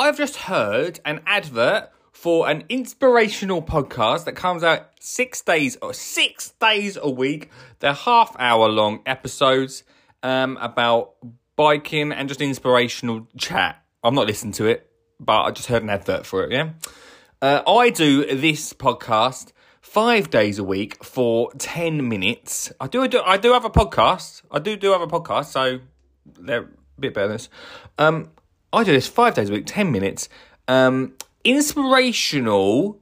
I've just heard an advert for an inspirational podcast that comes out six days or six days a week. They're half hour long episodes um, about biking and just inspirational chat. I'm not listening to it, but I just heard an advert for it. Yeah, uh, I do this podcast five days a week for ten minutes. I do, I do, I do have a podcast. I do do have a podcast, so they're a bit better than this. Um, I do this five days a week, ten minutes. Um, inspirational.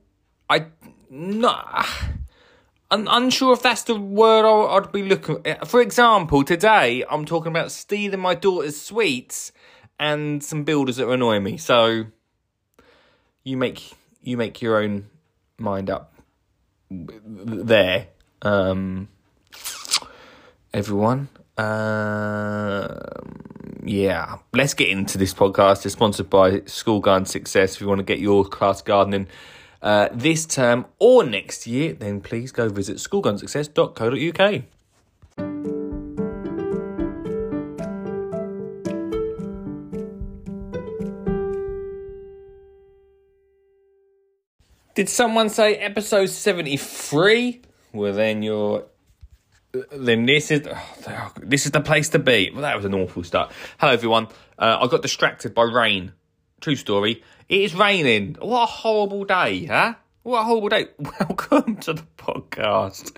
I not. I'm unsure if that's the word I- I'd be looking. For example, today I'm talking about stealing my daughter's sweets and some builders that annoy me. So you make you make your own mind up there. Um, everyone. Um, yeah, let's get into this podcast. It's sponsored by School Garden Success. If you want to get your class gardening uh, this term or next year, then please go visit schoolgardensuccess.co.uk. Did someone say episode 73? Well, then you're then this is this is the place to be. Well, that was an awful start. Hello, everyone. Uh, I got distracted by rain. True story. It is raining. What a horrible day, huh? What a horrible day. Welcome to the podcast.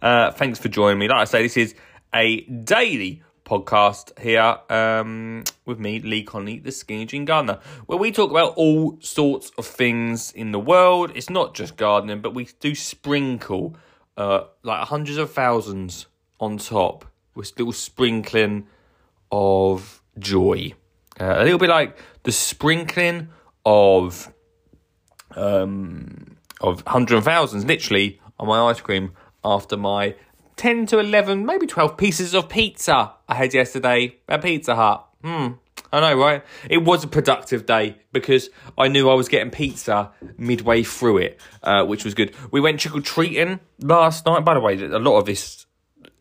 Uh, thanks for joining me. Like I say, this is a daily podcast here um, with me, Lee Connelly, the Skinny Jean Gardener, where we talk about all sorts of things in the world. It's not just gardening, but we do sprinkle uh, like hundreds of thousands on top with little sprinkling of joy. Uh, a little bit like the sprinkling of um, of hundreds of thousands, literally, on my ice cream after my 10 to 11, maybe 12 pieces of pizza I had yesterday at Pizza Hut. Hmm. I know, right? It was a productive day because I knew I was getting pizza midway through it, uh, which was good. We went trick or treating last night. By the way, a lot of this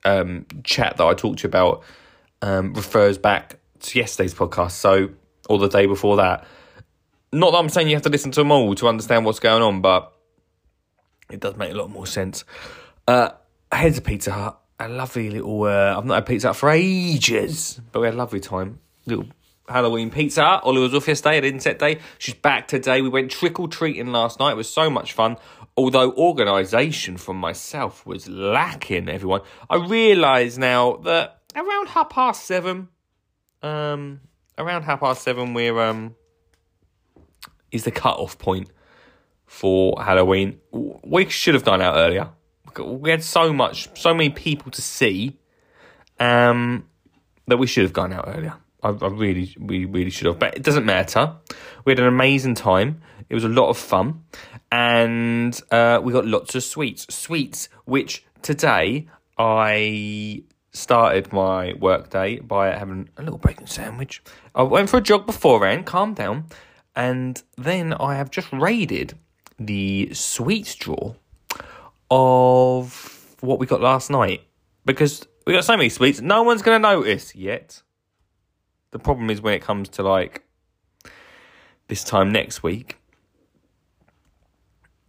um, chat that I talked to you about um, refers back to yesterday's podcast, so or the day before that. Not that I'm saying you have to listen to them all to understand what's going on, but it does make a lot more sense. Uh, I Pizza Hut, a lovely little. Uh, I've not had Pizza Hut for ages, but we had a lovely time. Little Halloween Pizza. Ollie was off yesterday at Inset Day. She's back today. We went trick or treating last night. It was so much fun. Although organisation from myself was lacking, everyone. I realise now that around half past seven, um, around half past seven, we're um, is the cut off point for Halloween. We should have done out earlier. We had so much, so many people to see, um, that we should have gone out earlier. I, I really, we really should have, but it doesn't matter. We had an amazing time. It was a lot of fun, and uh, we got lots of sweets. Sweets, which today I started my work day by having a little bacon sandwich. I went for a jog beforehand, calmed down, and then I have just raided the sweets drawer of what we got last night because we got so many sweets, no one's going to notice yet. The problem is when it comes to like this time next week,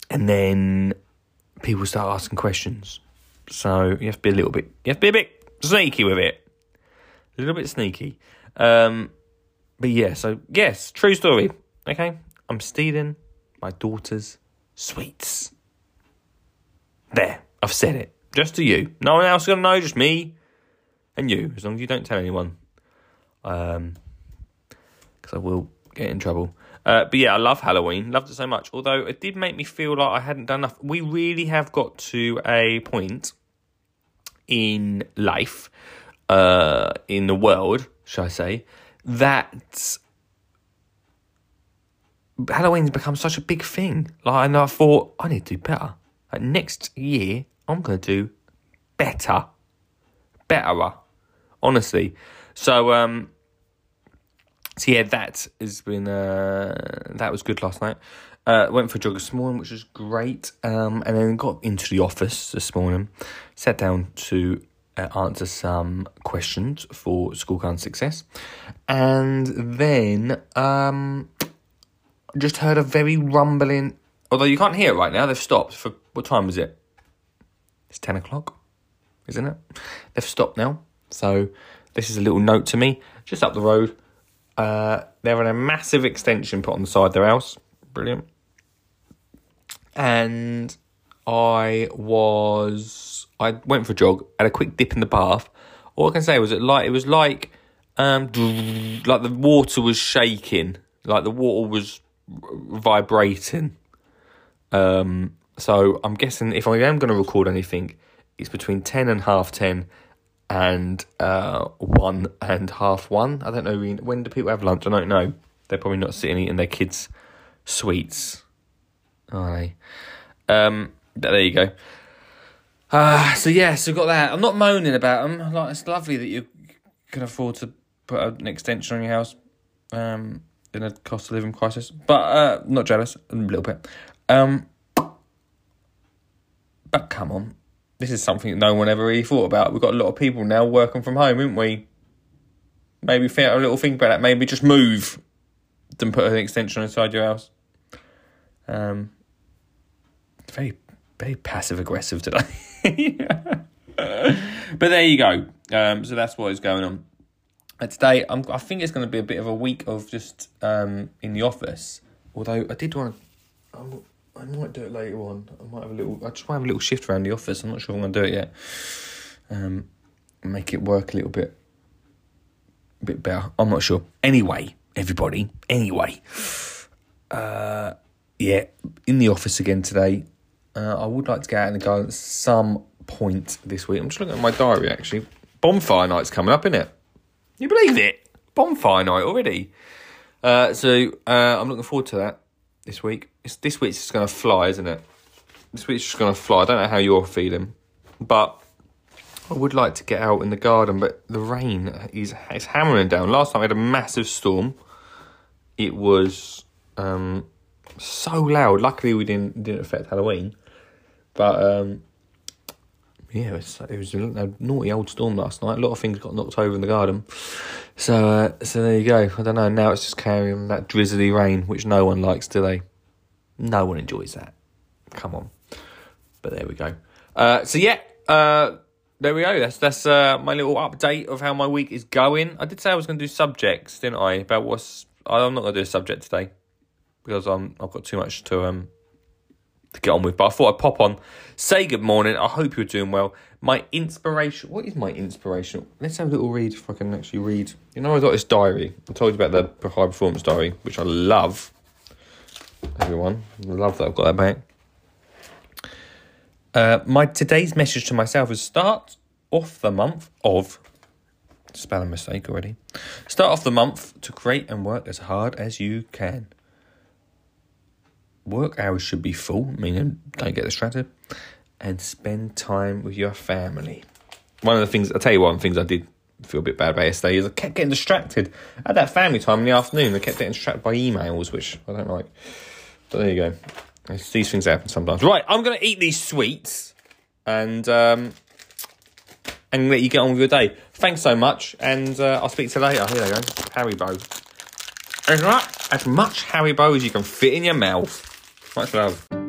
and then people start asking questions. So you have to be a little bit, you have to be a bit sneaky with it, a little bit sneaky. Um, but yeah, so yes, true story. Okay, I'm stealing my daughter's sweets. There, I've said it. Just to you. No one else is to know, just me and you, as long as you don't tell anyone. Um, because I will get in trouble. Uh, but yeah, I love Halloween. Loved it so much. Although it did make me feel like I hadn't done enough. We really have got to a point in life, uh, in the world, shall I say, that Halloween's become such a big thing. Like, and I thought I need to do better. Like next year, I'm gonna do better, betterer. Honestly, so um, so yeah, that has been uh, that was good last night. Uh, went for a jog this morning, which was great. Um, and then got into the office this morning, sat down to uh, answer some questions for school garden success, and then um, just heard a very rumbling. Although you can't hear it right now, they've stopped. For what time was it? It's ten o'clock, isn't it? They've stopped now. So this is a little note to me. Just up the road, uh, they're in a massive extension put on the side of their house. Brilliant. And I was I went for a jog, had a quick dip in the bath. All I can say was it like it was like um like the water was shaking, like the water was vibrating. Um, so I'm guessing if I am going to record anything, it's between ten and half ten, and uh, one and half one. I don't know when do people have lunch. I don't know. They're probably not sitting eating their kids' sweets, are they? Um, there you go. Uh, so yeah, so got that. I'm not moaning about them. Like it's lovely that you can afford to put an extension on your house um, in a cost of living crisis. But uh, not jealous, a little bit. Um, but come on, this is something no one ever really thought about. We've got a lot of people now working from home, haven't we? Maybe think a little thing about that. Maybe just move than put an extension inside your house. Um, very, very passive aggressive today. but there you go. Um, so that's what is going on. And today, I'm, I think it's going to be a bit of a week of just um, in the office. Although I did want to, I might do it later on. I might have a little. I just might have a little shift around the office. I'm not sure I'm to do it yet. Um, make it work a little bit, a bit better. I'm not sure. Anyway, everybody. Anyway, uh, yeah, in the office again today. Uh, I would like to get out in the garden at some point this week. I'm just looking at my diary actually. Bonfire night's coming up, isn't it? You believe it? Bonfire night already. Uh, so uh, I'm looking forward to that this week. It's, this week's just going to fly, isn't it? This week's just going to fly. I don't know how you're feeling, but I would like to get out in the garden, but the rain is it's hammering down. Last time we had a massive storm. It was um, so loud. Luckily, we didn't didn't affect Halloween, but um, yeah, it was, it was a naughty old storm last night. A lot of things got knocked over in the garden. So, uh, so there you go. I don't know. Now it's just carrying that drizzly rain, which no one likes, do they? No one enjoys that. Come on. But there we go. Uh, so yeah, uh, there we go. That's that's uh, my little update of how my week is going. I did say I was going to do subjects, didn't I? About what's I'm not going to do a subject today because I'm I've got too much to um to get on with. But I thought I'd pop on, say good morning. I hope you're doing well. My inspiration. What is my inspiration? Let's have a little read if I can actually read. You know, I got this diary. I told you about the high performance diary, which I love. Everyone, I love that I've got that back. Uh, my today's message to myself is start off the month of spelling mistake already. Start off the month to create and work as hard as you can work hours should be full, meaning don't get distracted, and spend time with your family. One of the things, I'll tell you one of the things I did feel a bit bad about yesterday is I kept getting distracted. at that family time in the afternoon, I kept getting distracted by emails, which I don't like. But there you go. These things happen sometimes. Right, I'm going to eat these sweets and um, and let you get on with your day. Thanks so much, and uh, I'll speak to you later. Here they go, Haribo. As much, as much Haribo as you can fit in your mouth. Much love.